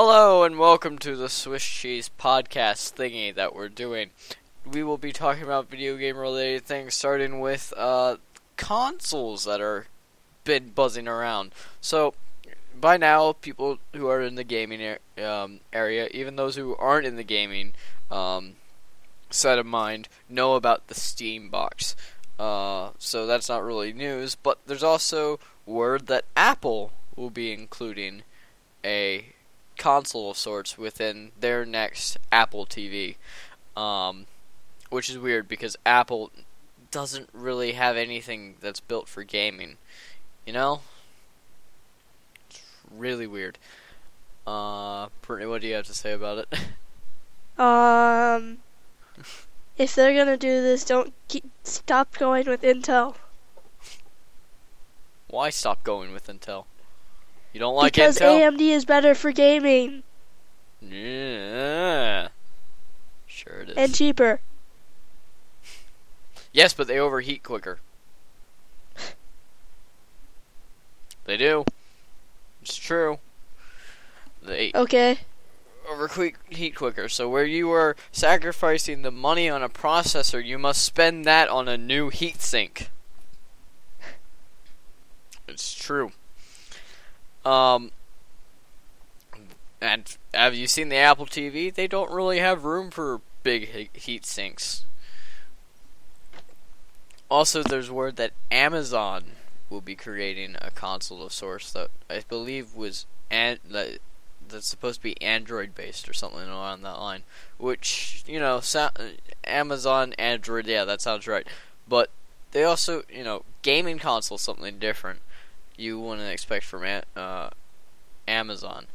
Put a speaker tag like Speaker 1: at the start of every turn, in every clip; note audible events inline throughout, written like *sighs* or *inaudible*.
Speaker 1: Hello and welcome to the Swiss Cheese podcast thingy that we're doing. We will be talking about video game related things, starting with uh, consoles that are been buzzing around. So, by now, people who are in the gaming um, area, even those who aren't in the gaming um, set of mind, know about the Steam box. Uh, so that's not really news, but there's also word that Apple will be including a console of sorts within their next Apple TV. Um, which is weird because Apple doesn't really have anything that's built for gaming. You know? It's really weird. Uh, Brittany, what do you have to say about it? *laughs*
Speaker 2: Um, if they're gonna do this, don't keep, stop going with Intel
Speaker 1: Why stop going with Intel? You don't like
Speaker 2: because
Speaker 1: Intel?
Speaker 2: AMD is better for gaming
Speaker 1: Yeah. Sure it is.
Speaker 2: and cheaper.
Speaker 1: Yes, but they overheat quicker. They do. It's true. They
Speaker 2: Okay,
Speaker 1: overheat quicker. So where you are sacrificing the money on a processor, you must spend that on a new heatsink. It's true. Um, and have you seen the Apple TV? They don't really have room for big heat sinks. Also, there's word that Amazon will be creating a console of sorts that I believe was and that that's supposed to be Android based or something along that line. Which you know, Amazon Android, yeah, that sounds right. But they also, you know, gaming console something different. You wouldn't expect from uh, Amazon,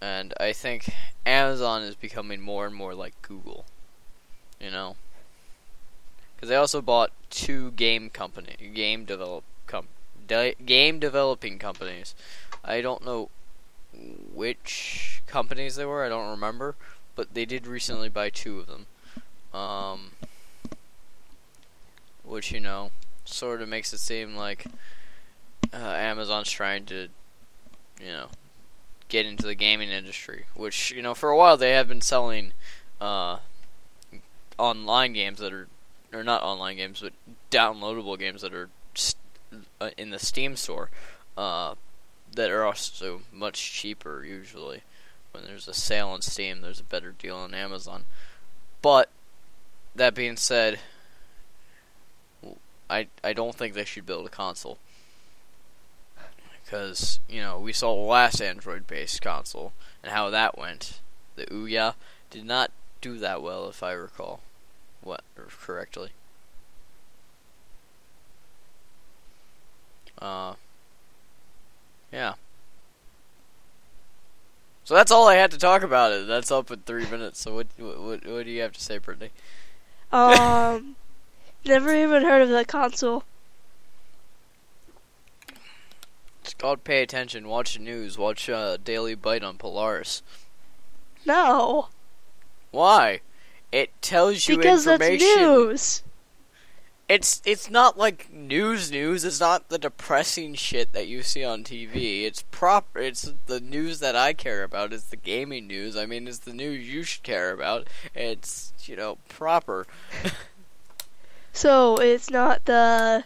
Speaker 1: and I think Amazon is becoming more and more like Google. You know, because they also bought two game company, game develop com- de- game developing companies. I don't know which companies they were. I don't remember, but they did recently buy two of them. Um, which you know sort of makes it seem like uh, Amazon's trying to, you know, get into the gaming industry. Which you know for a while they have been selling uh, online games that are, or not online games, but downloadable games that are st- uh, in the Steam store. Uh, that are also much cheaper usually. When there's a sale on Steam, there's a better deal on Amazon. But that being said, I I don't think they should build a console because you know we saw the last Android-based console and how that went. The Ouya did not do that well, if I recall, what correctly. Uh, yeah. So that's all I had to talk about it. That's up in three minutes. So what what what, what do you have to say, Brittany?
Speaker 2: um, *laughs* never even heard of that console.
Speaker 1: It's called Pay Attention. Watch the news. Watch uh, Daily Bite on Polaris.
Speaker 2: No,
Speaker 1: Why? It tells you
Speaker 2: because that's news.
Speaker 1: It's it's not like news news. It's not the depressing shit that you see on TV. It's proper. It's the news that I care about. It's the gaming news. I mean, it's the news you should care about. It's you know proper. *laughs*
Speaker 2: So it's not the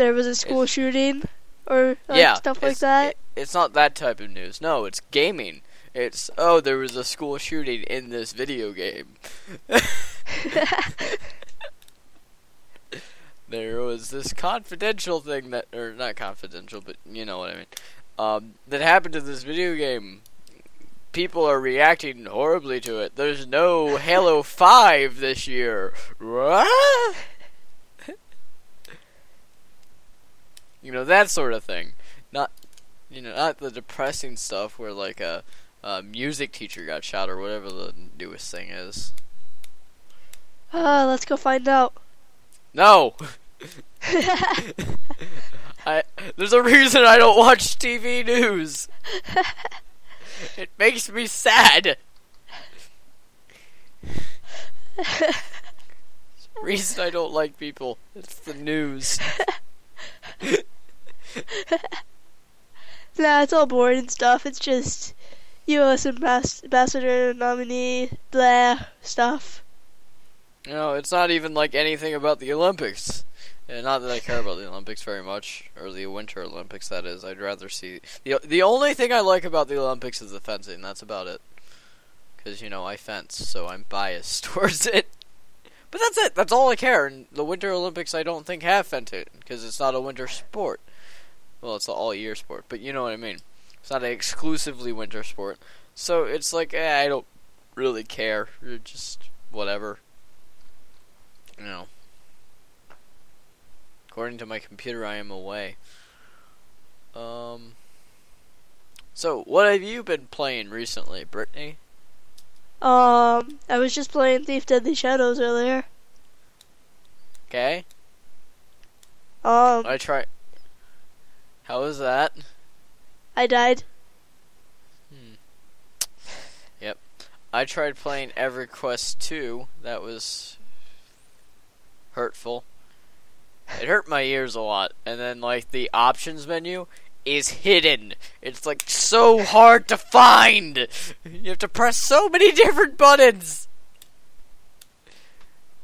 Speaker 2: there was a school shooting or like,
Speaker 1: yeah,
Speaker 2: stuff like
Speaker 1: it's,
Speaker 2: that.
Speaker 1: it- it's not that type of news. No, it's gaming. It's oh, there was a school shooting in this video game. *laughs* *laughs* there was this confidential thing that, or not confidential, but you know what I mean. Um, that happened to this video game. People are reacting horribly to it. There's no Halo Five this year. What? You know that sort of thing. Not, you know, not the depressing stuff where like a, a music teacher got shot or whatever the newest thing is.
Speaker 2: Uh, let's go find out.
Speaker 1: No. *laughs* I there's a reason I don't watch TV news. It makes me sad. *laughs* reason I don't like people. It's the news. *laughs* *laughs*
Speaker 2: Nah, it's all boring stuff. It's just U.S. ambassador nominee, blah stuff.
Speaker 1: You know, it's not even like anything about the Olympics. And not that I care about the Olympics very much, or the Winter Olympics. That is, I'd rather see the the only thing I like about the Olympics is the fencing. That's about it. Because you know I fence, so I'm biased *laughs* towards it. But that's it. That's all I care. And the Winter Olympics, I don't think have fencing because it's not a winter sport. Well, it's an all-year sport, but you know what I mean. It's not an exclusively winter sport, so it's like eh, I don't really care. You're Just whatever. You know. According to my computer, I am away. Um. So, what have you been playing recently, Brittany?
Speaker 2: Um, I was just playing Thief Deadly Shadows earlier.
Speaker 1: Okay.
Speaker 2: Um,
Speaker 1: I try. How was that?
Speaker 2: I died.
Speaker 1: Hmm. Yep. I tried playing EverQuest 2. That was hurtful. It hurt my ears a lot. And then, like, the options menu is hidden. It's, like, so hard to find. You have to press so many *laughs* different buttons.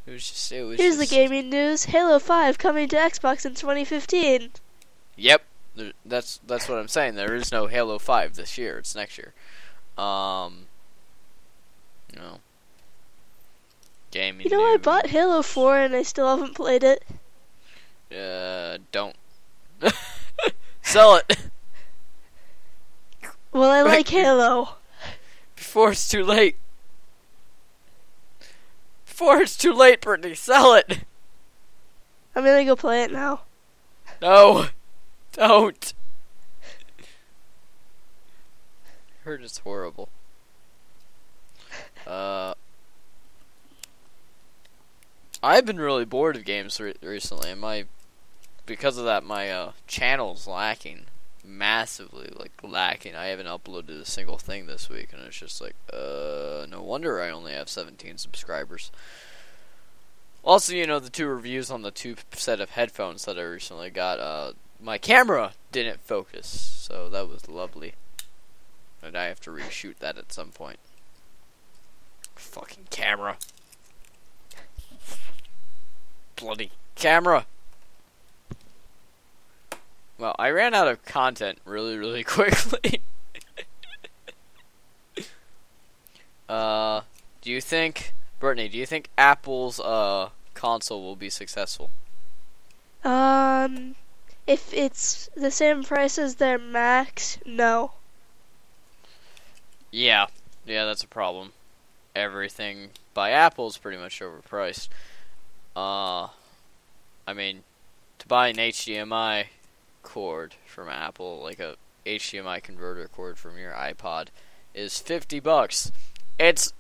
Speaker 1: It was just, it was
Speaker 2: Here's the gaming news: Halo 5 coming to Xbox in 2015.
Speaker 1: Yep, there, that's that's what I'm saying. There is no Halo Five this year. It's next year. Um, no. Gaming.
Speaker 2: You know, I bought Halo 4 and I still haven't played it.
Speaker 1: Uh, don't *laughs* sell it
Speaker 2: Well, I like *laughs* Halo.
Speaker 1: before it's too late. Before it's too late, Brittany, sell it.
Speaker 2: I'm gonna go play it now.
Speaker 1: No, don't. Heard it's horrible. Uh, I've been really bored of games re- recently, and my because of that, my uh, channel's lacking massively, like lacking. I haven't uploaded a single thing this week, and it's just like, uh, no wonder I only have 17 subscribers. Also, you know, the two reviews on the two set of headphones that I recently got, uh, my camera didn't focus, so that was lovely. And I have to reshoot that at some point. Fucking camera. Bloody camera. Well, I ran out of content really, really *laughs* quickly. uh, do you think, Brittany, do you think Apple's, uh, console will be successful?
Speaker 2: Um, if it's the same price as their Macs, no.
Speaker 1: Yeah, yeah, that's a problem. Everything by Apple is pretty much overpriced. Uh, I mean, to buy an HDMI cord from Apple, like a HDMI converter cord from your iPod, is fifty bucks. It's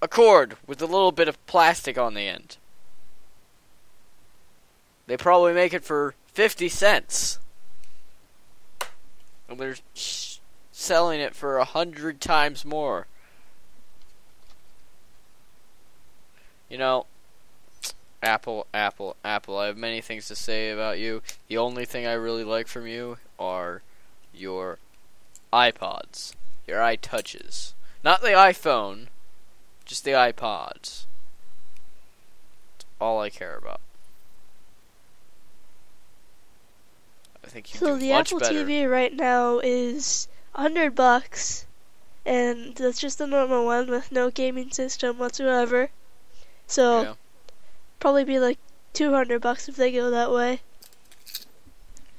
Speaker 1: a cord with a little bit of plastic on the end. They probably make it for fifty cents, and they're selling it for a hundred times more. You know, Apple, Apple, Apple. I have many things to say about you. The only thing I really like from you are your iPods, your iTouches, not the iPhone, just the iPods. That's all I care about. Think you
Speaker 2: So the Apple
Speaker 1: better.
Speaker 2: TV right now is a hundred bucks, and that's just the normal one with no gaming system whatsoever. So
Speaker 1: Yeah.
Speaker 2: probably be like two hundred bucks if they go that way.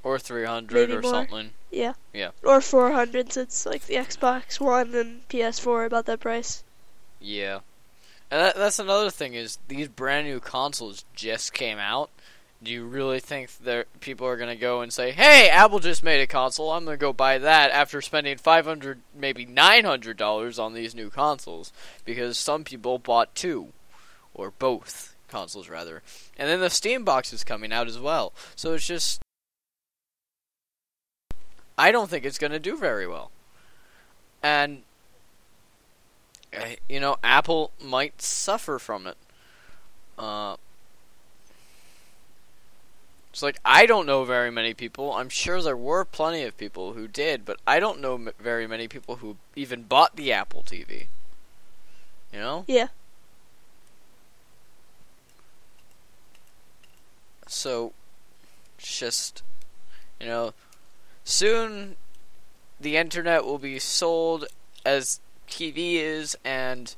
Speaker 1: Or 300
Speaker 2: Maybe
Speaker 1: or
Speaker 2: more.
Speaker 1: something.
Speaker 2: Yeah.
Speaker 1: Yeah.
Speaker 2: Or four hundred since like the Xbox One and PS4 about that price.
Speaker 1: Yeah. And that, that's another thing is these brand new consoles just came out. Do you really think that people are going to go and say, "Hey, Apple just made a console. I'm going to go buy that after spending 500 maybe $900 on these new consoles?" Because some people bought two or both consoles rather. And then the Steam box is coming out as well. So it's just I don't think it's going to do very well. And uh, you know, Apple might suffer from it. Uh, It's like I don't know very many people. I'm sure there were plenty of people who did, but I don't know m- very many people who even bought the Apple TV. You know?
Speaker 2: Yeah.
Speaker 1: So, just, you know, soon the internet will be sold as TV is, and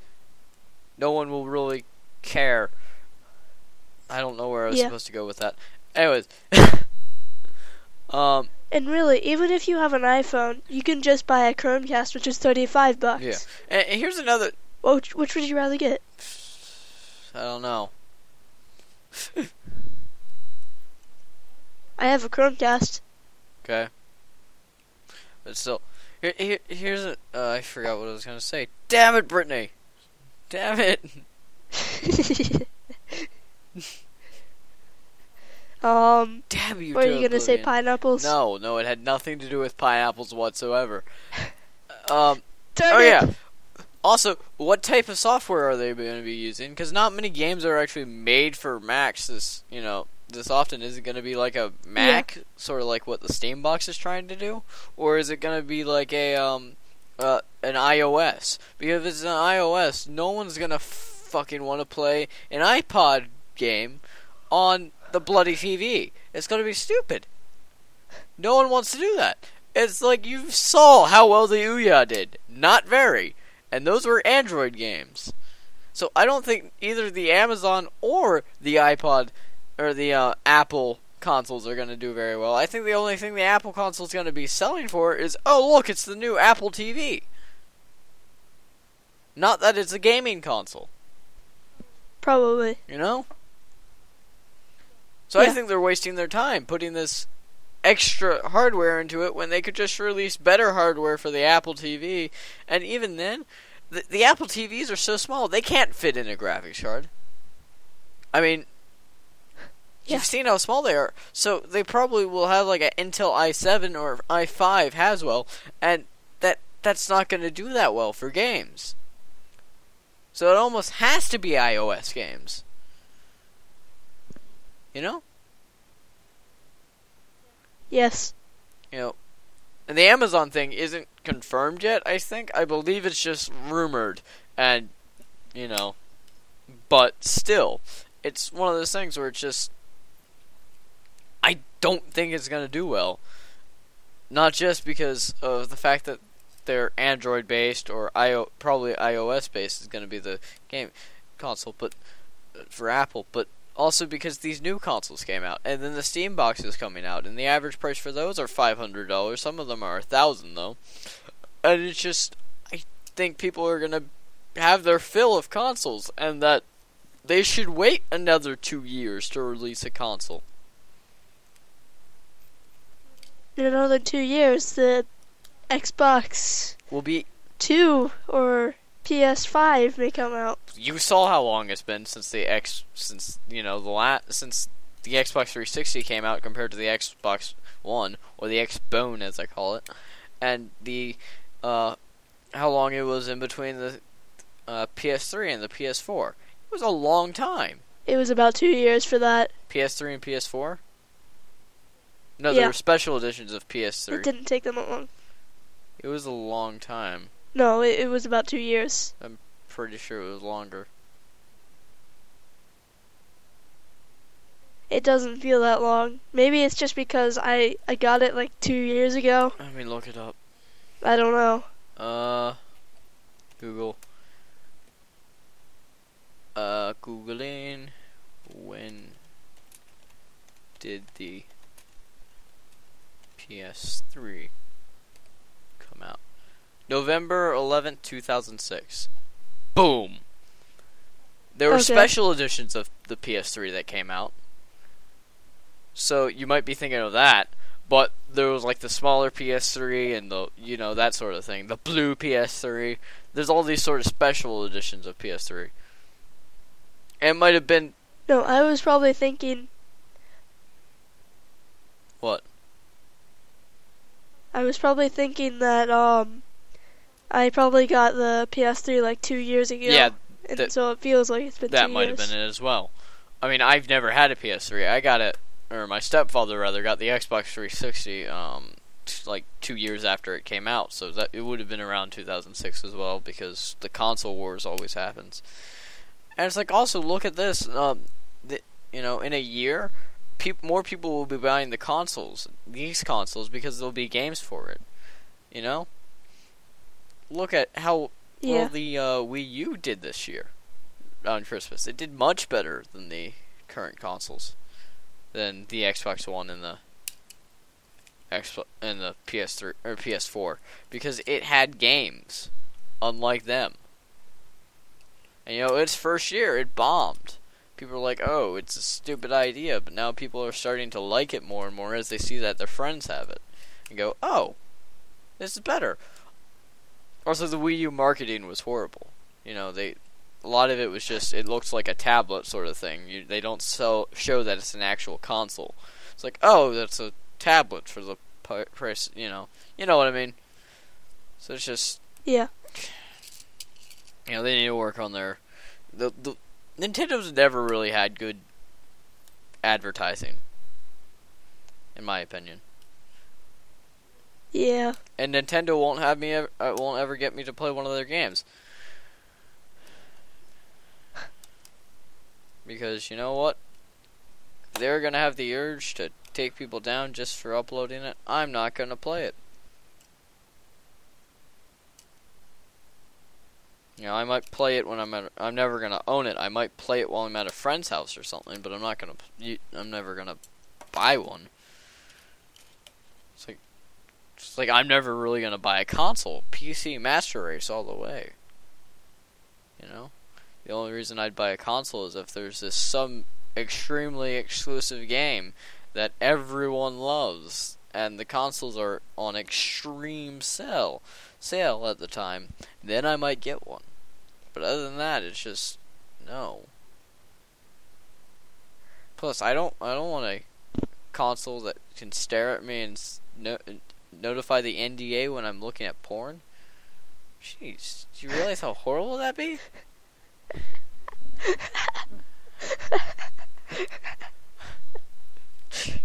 Speaker 1: no one will really care. I don't know where I was
Speaker 2: Yeah.
Speaker 1: supposed to go with that. Anyways, *laughs* um,
Speaker 2: And really, even if you have an iPhone, you can just buy a Chromecast, which is thirty-five bucks.
Speaker 1: Yeah. and, and here's another.
Speaker 2: Which, which would you rather get?
Speaker 1: I don't know. *laughs*
Speaker 2: I have a Chromecast.
Speaker 1: Okay. But still, here, here here's a. Uh, I forgot what I was gonna say. Damn it, Brittany! Damn it! *laughs*
Speaker 2: um,
Speaker 1: Damn you!
Speaker 2: what are you gonna say? Pineapples?
Speaker 1: No, no, it had nothing to do with pineapples whatsoever. *laughs* Um. Oh
Speaker 2: it.
Speaker 1: yeah. Also, what type of software are they going to be using? Because not many games are actually made for Macs. This, you know, this often is it going to be like a Mac, sort of like what the Steam box is trying to do, or is it going to be like a um, uh, an iOS? Because if it's an iOS, no one's going to fucking want to play an iPod game on the bloody TV. It's going to be stupid. No one wants to do that. It's like you saw how well the Ouya did. Not very. And those were Android games. So I don't think either the Amazon or the iPod or the uh, Apple consoles are going to do very well. I think the only thing the Apple console is going to be selling for is, oh, look, it's the new Apple TV. Not that it's a gaming console,
Speaker 2: Probably.
Speaker 1: you know? So I think they're wasting their time putting this extra hardware into it when they could just release better hardware for the Apple TV. And even then, the, the Apple TVs are so small they can't fit in a graphics card. I mean,
Speaker 2: Yeah.
Speaker 1: you've seen how small they are, so they probably will have like an Intel i7 or i5 Haswell, and that that's not going to do that well for games. So it almost has to be iOS games. You know?
Speaker 2: Yes.
Speaker 1: you know, and the Amazon thing isn't confirmed yet. I think I believe it's just rumored, and you know, but still, it's one of those things where it's just I don't think it's gonna do well. Not just because of the fact that they're Android based or IO probably iOS based is gonna be the game console, but uh, for Apple, but also because these new consoles came out, and then the Steam box is coming out, and the average price for those are five hundred dollars. Some of them are a thousand though, and it's just I think people are gonna have their fill of consoles, and that they should wait another two years to release a console.
Speaker 2: In another two years, the Xbox
Speaker 1: Will be
Speaker 2: Two or PS5 may come out.
Speaker 1: you saw how long it's been since the X since you know the la- since the Xbox 360 came out compared to the Xbox One or the Xbone as I call it, and the uh, how long it was in between the uh, PS3 and the PS4. It was a long time.
Speaker 2: It was about two years for that.
Speaker 1: PS3 and PS4. No,
Speaker 2: Yeah.
Speaker 1: there were special editions of PS3.
Speaker 2: It didn't take them that long.
Speaker 1: It was a long time.
Speaker 2: No, it, it was about two years.
Speaker 1: I'm pretty sure it was longer.
Speaker 2: It doesn't feel that long. Maybe it's just because I, I got it like two years ago.
Speaker 1: Let me look it up.
Speaker 2: I don't know.
Speaker 1: Uh, Google. Uh, googling. When did the PS3 come out? November eleventh, two thousand six. Boom. There were
Speaker 2: Okay.
Speaker 1: special editions of the PS3 that came out. So you might be thinking of that, but there was like the smaller PS3 and the you know that sort of thing. The blue PS3. There's all these sort of special editions of PS3. And it might have been
Speaker 2: No, I was probably thinking.
Speaker 1: What?
Speaker 2: I was probably thinking that um, I probably got the PS3 like two years ago.
Speaker 1: Yeah,
Speaker 2: and so it feels like it's been
Speaker 1: that might have been it as well. I mean, I've never had a PS3. I got it or my stepfather rather, got the Xbox 360 um, t- like two years after it came out, so that it would have been around 2006 as well because the console wars always happens. And it's like also look at this, um, the, you know, in a year, peop- more people will be buying the consoles, these consoles, because there'll be games for it. You know, look at how
Speaker 2: Yeah.
Speaker 1: well the uh, Wii U did this year on Christmas. It did much better than the current consoles, than the Xbox One and the Xbox and the PS3 or PS4 because it had games, unlike them. And you know, its first year it bombed. People were like, "Oh, it's a stupid idea," but now people are starting to like it more and more as they see that their friends have it, and go, "Oh, this is better." Also, the Wii U marketing was horrible. You know, they a lot of it was just it looks like a tablet sort of thing. You, they don't sell, show that it's an actual console. It's like, oh, that's a tablet for the price. You know, you know what I mean. So it's just
Speaker 2: Yeah.
Speaker 1: you know they need to work on their the the Nintendo's never really had good advertising, in my opinion.
Speaker 2: Yeah.
Speaker 1: And Nintendo won't have me ever, uh, won't ever get me to play one of their games. Because you know what? They're gonna have the urge to take people down just for uploading it. I'm not gonna play it. You know, I might play it when I'm at. I'm never gonna own it. I might play it while I'm at a friend's house or something, but I'm not gonna. I'm never gonna buy one. It's like, it's like I'm never really gonna buy a console. PC Master Race all the way. You know, the only reason I'd buy a console is if there's this some extremely exclusive game that everyone loves, and the consoles are on extreme sale sale at the time. Then I might get one. But other than that, it's just no. Plus, I don't I don't want a console that can stare at me and no, notify the NSA when I'm looking at porn. Jeez, do you realize how horrible that'd be?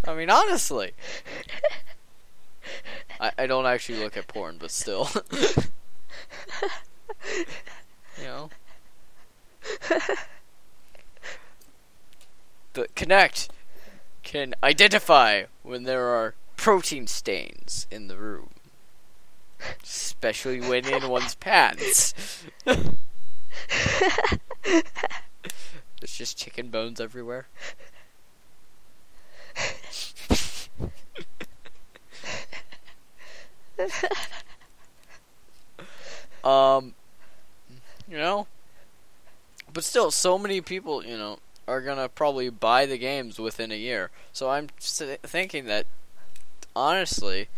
Speaker 1: I mean, honestly. I, I don't actually look at porn, but still. *laughs* you know? The Kinect can identify when there are protein stains in the room. Especially when in one's pants. There's just chicken bones everywhere. um, you know, but still, so many people, you know, are gonna probably buy the games within a year. So I'm thinking that, honestly,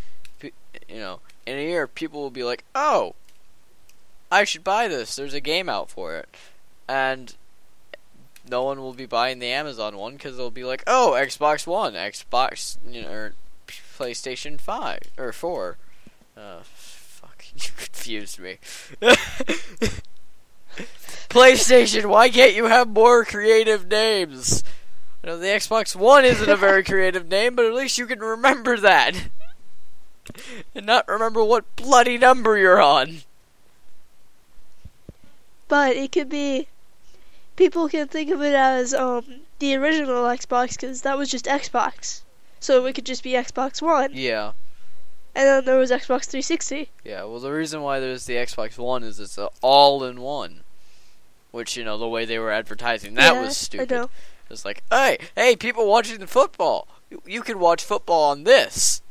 Speaker 1: you know, in a year, people will be like, "Oh, I should buy this. There's a game out for it," and no one will be buying the Amazon one because they'll be like, "Oh, Xbox One, Xbox, you know, or PlayStation Five or Four. Uh, fuck, *laughs* you confused me. *laughs* PlayStation, why can't you have more creative names? You know, the Xbox One isn't a very creative name, but at least you can remember that. and not remember what bloody number you're on.
Speaker 2: But it could be. People can think of it as um the original Xbox because that was just Xbox. So it could just be Xbox One,
Speaker 1: Yeah.
Speaker 2: and then there was Xbox 360.
Speaker 1: Yeah, well, the reason why there's the Xbox One is it's a all-in-one, which you know the way they were advertising that
Speaker 2: Yeah,
Speaker 1: was stupid.
Speaker 2: I know.
Speaker 1: It's like, hey, hey, people watching the football, you, you can watch football on this,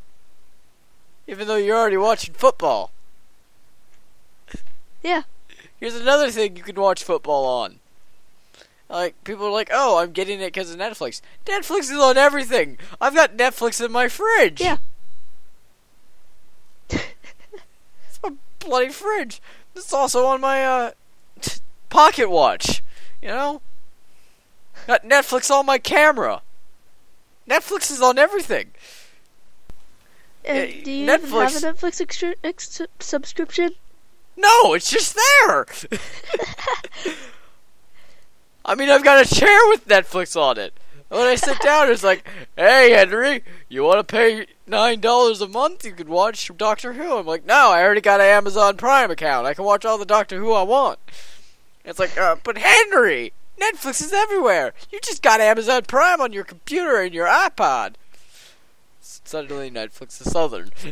Speaker 1: even though you're already watching football.
Speaker 2: Yeah.
Speaker 1: Here's another thing you can watch football on. Like people are like, oh, I'm getting it because of Netflix. Netflix is on everything. I've got Netflix in my fridge.
Speaker 2: Yeah.
Speaker 1: It's my bloody fridge. It's also on my uh pocket watch. You know? Got Netflix on my camera. Netflix is on everything.
Speaker 2: And do you
Speaker 1: Netflix-
Speaker 2: have a Netflix extru- ex- subscription?
Speaker 1: No, it's just there. *laughs* I mean, I've got a chair with Netflix on it. when I sit down, it's like, "Hey, Henry, you want to pay nine dollars a month? You could watch Doctor Who." I'm like, "No, I already got an Amazon Prime account. I can watch all the Doctor Who I want." It's like, uh, "But Henry, Netflix is everywhere. You just got Amazon Prime on your computer and your iPod." Suddenly, Netflix is southern. *laughs*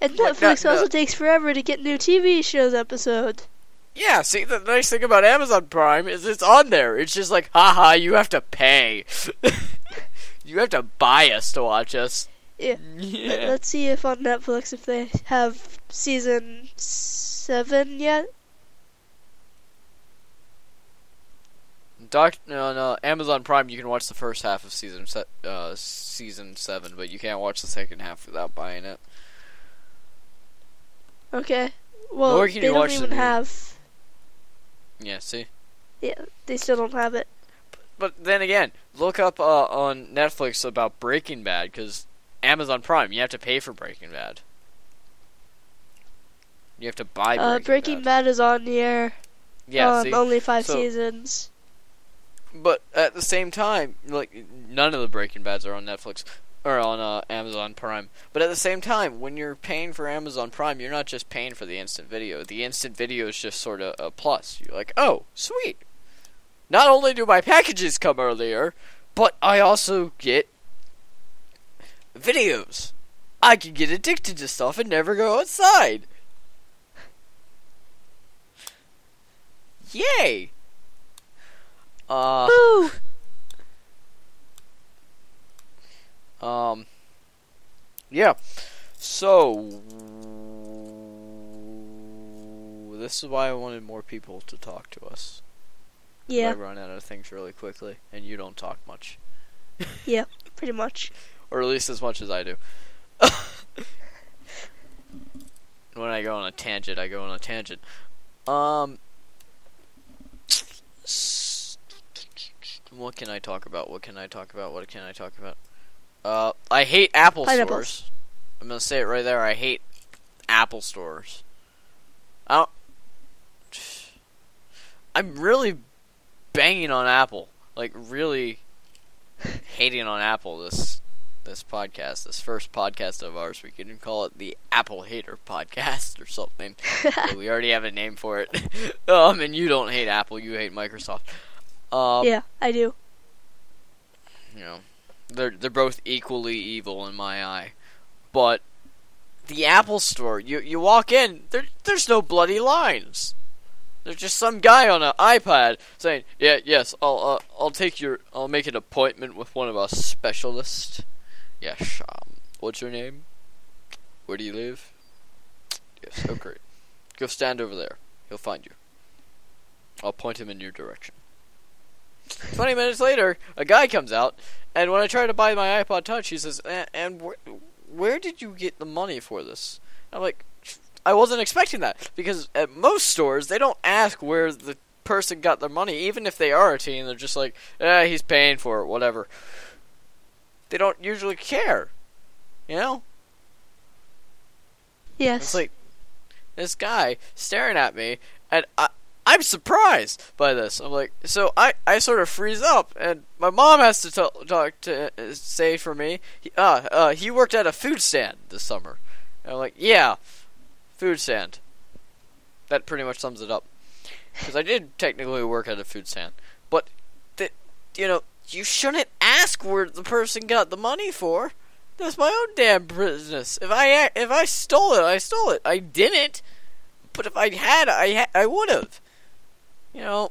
Speaker 2: and Netflix also takes forever to get new TV shows episode.
Speaker 1: Yeah, see, the nice thing about Amazon Prime is it's on there. It's just like, haha, you have to pay. *laughs* you have to buy us to watch us.
Speaker 2: Yeah. *laughs*
Speaker 1: Yeah.
Speaker 2: Let's see if on Netflix if they have season seven yet.
Speaker 1: Doc, no, no, Amazon Prime, you can watch the first half of season se- uh, season seven, but you can't watch the second half without buying it.
Speaker 2: Okay. Well,
Speaker 1: Nor
Speaker 2: they
Speaker 1: can you
Speaker 2: don't
Speaker 1: watch the
Speaker 2: even
Speaker 1: new-
Speaker 2: have.
Speaker 1: Yeah, see.
Speaker 2: Yeah, they still don't have it.
Speaker 1: But then again, look up uh, on Netflix about Breaking Bad because Amazon Prime, you have to pay for Breaking Bad. You have to buy Breaking,
Speaker 2: uh, Breaking
Speaker 1: Bad.
Speaker 2: Bad. is on the air.
Speaker 1: Yeah, see.
Speaker 2: only five
Speaker 1: So-
Speaker 2: seasons.
Speaker 1: But at the same time, like none of the Breaking Bads are on Netflix or on uh, Amazon Prime. But at the same time, when you're paying for Amazon Prime, you're not just paying for the instant video. The instant video is just sort of a plus. You're like, oh, sweet. Not only do my packages come earlier, but I also get videos. I can get addicted to stuff and never go outside. Yay! Uh.
Speaker 2: Woo!
Speaker 1: Um. Yeah. So this is why I wanted more people to talk to us. 'Cause I run out of things really quickly, and you don't talk much, yeah,
Speaker 2: pretty much. *laughs*
Speaker 1: or at least as much as I do. *laughs* when I go on a tangent, I go on a tangent. Um. s- What can I talk about? What can I talk about? What can I talk about? Uh, I hate Apple
Speaker 2: Pineapples.
Speaker 1: stores. I'm gonna say it right there. I hate Apple stores. I don't. *sighs* I'm really banging on Apple, like really *laughs* hating on Apple. This this podcast, this first podcast of ours, we can call it the Apple Hater Podcast or something. *laughs* We already have a name for it. *laughs* um, and you don't hate Apple, you hate Microsoft. Um,
Speaker 2: yeah, I do.
Speaker 1: you know, they're they're both equally evil in my eye. But the Apple Store, you you walk in, there there's no bloody lines. There's just some guy on an iPad saying, "Yeah, yes, I'll uh, I'll take your I'll make an appointment with one of our specialists." Yes, um, what's your name? Where do you live? Yes, oh great. Go stand over there. He'll find you. I'll point him in your direction. 20 minutes later, a guy comes out, and when I try to buy my iPod Touch, he says, "A- And wh- where did you get the money for this? I'm like, I wasn't expecting that, because at most stores, they don't ask where the person got their money, even if they are a teen, they're just like, eh, he's paying for it, whatever. They don't usually care, you know?
Speaker 2: Yes.
Speaker 1: It's like this guy staring at me, and I, I'm surprised by this. I'm like, so I, I sort of freeze up, and my mom has to tell, talk to uh, say for me. He, uh, uh, he worked at a food stand this summer. And I'm like, yeah, food stand. That pretty much sums it up. Because I did technically work at a food stand, but that you know you shouldn't ask where the person got the money for. That's my own damn business. If I if I stole it, I stole it. I didn't. But if I had, I ha- I would have. You know.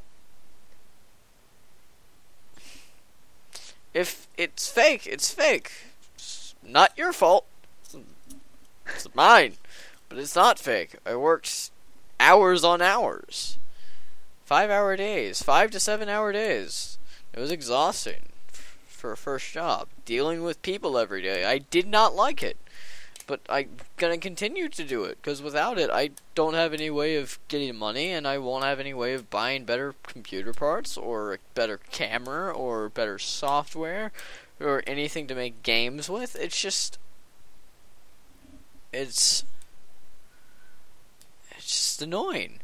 Speaker 1: If it's fake, it's fake. It's not your fault. It's mine. But it's not fake. I worked hours on hours. Five hour days. Five to seven hour days. It was exhausting for a first job. Dealing with people every day. I did not like it. But I'm gonna continue to do it because without it, I don't have any way of getting money, and I won't have any way of buying better computer parts, or a better camera, or better software, or anything to make games with. It's just, it's, it's just annoying.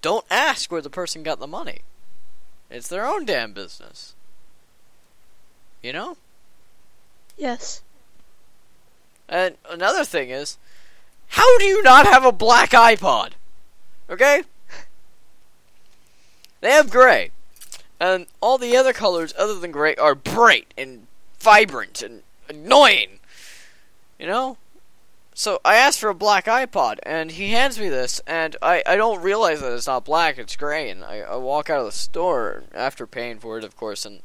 Speaker 1: Don't ask where the person got the money. It's their own damn business. You know?
Speaker 2: Yes.
Speaker 1: And another thing is, how do you not have a black iPod? Okay? They have gray. And all the other colors other than gray are bright and vibrant and annoying. You know? So I asked for a black iPod, and he hands me this, and I, I don't realize that it's not black, it's gray. And I, I walk out of the store after paying for it, of course, and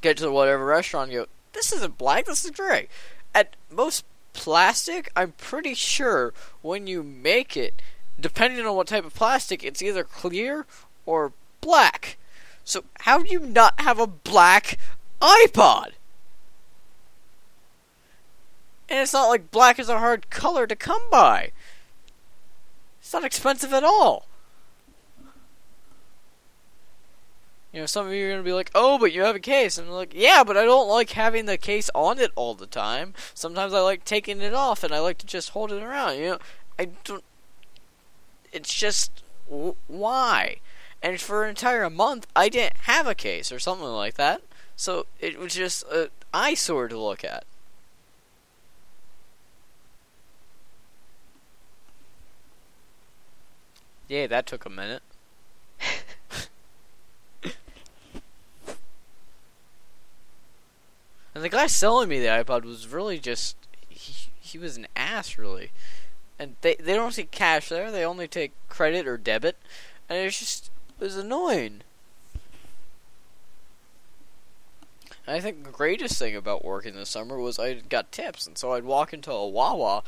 Speaker 1: get to whatever restaurant and go, This isn't black, this is gray. At most plastic, I'm pretty sure when you make it, depending on what type of plastic, it's either clear or black. So how do you not have a black iPod? And it's not like black is a hard color to come by. It's not expensive at all. You know, some of you are going to be like, oh, but you have a case. And I'm like, yeah, but I don't like having the case on it all the time. Sometimes I like taking it off and I like to just hold it around. You know, I don't. It's just. Why? And for an entire month, I didn't have a case or something like that. So it was just an eyesore to look at. Yeah, that took a minute. And the guy selling me the iPod was really just he, he was an ass really. And they they don't take cash there, they only take credit or debit. And it just it was annoying. And I think the greatest thing about working this summer was I got tips, and so I'd walk into a Wawa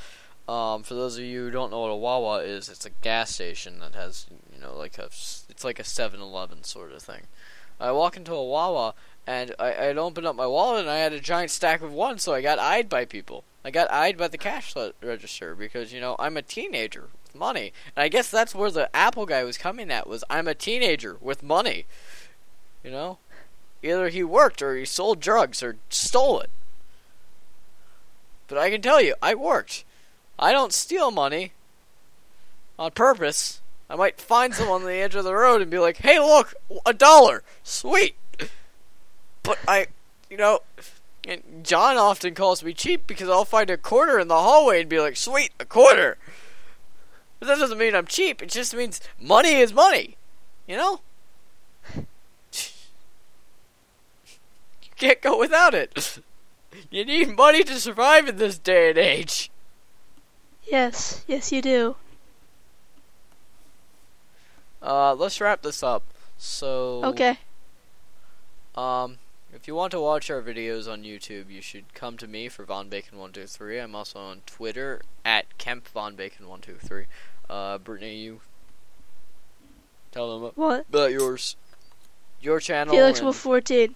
Speaker 1: um, for those of you who don't know what a Wawa is, it's a gas station that has, you know, like a, it's like a 7-Eleven sort of thing. I walk into a Wawa and I, I'd open up my wallet and I had a giant stack of one, so I got eyed by people. I got eyed by the cash register because, you know, I'm a teenager with money. And I guess that's where the Apple guy was coming at, was I'm a teenager with money. You know? Either he worked or he sold drugs or stole it. But I can tell you, I worked. I don't steal money on purpose. I might find someone on the edge of the road and be like, "Hey, look, a dollar, sweet." But I, you know, and John often calls me cheap because I'll find a quarter in the hallway and be like, "Sweet, a quarter." But that doesn't mean I'm cheap. It just means money is money, you know. You can't go without it. You need money to survive in this day and age.
Speaker 2: Yes, yes, you do.
Speaker 1: Uh, let's wrap this up. So.
Speaker 2: Okay.
Speaker 1: Um, if you want to watch our videos on YouTube, you should come to me for Von Bacon one two three. I'm also on Twitter at Kemp Von Bacon one two three. Uh, Brittany, you tell them
Speaker 2: what
Speaker 1: about yours, your channel.
Speaker 2: Felix Wolf fourteen.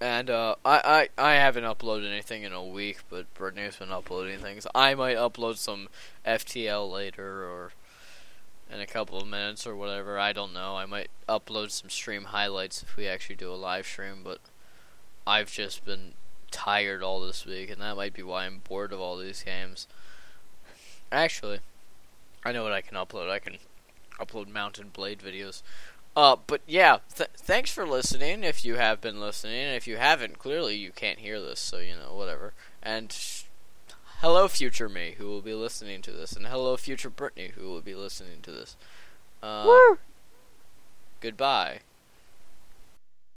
Speaker 1: And uh, I, I I haven't uploaded anything in a week, but Brittany's been uploading things. I might upload some FTL later or in a couple of minutes or whatever. I don't know. I might upload some stream highlights if we actually do a live stream, but I've just been tired all this week, and that might be why I'm bored of all these games. Actually, I know what I can upload. I can upload Mount and Blade videos. Uh, but yeah, th- thanks for listening. If you have been listening, if you haven't, clearly you can't hear this, so you know whatever. And sh- hello, future me, who will be listening to this, and hello, future Brittany, who will be listening to this. Uh,
Speaker 2: Woo!
Speaker 1: Goodbye.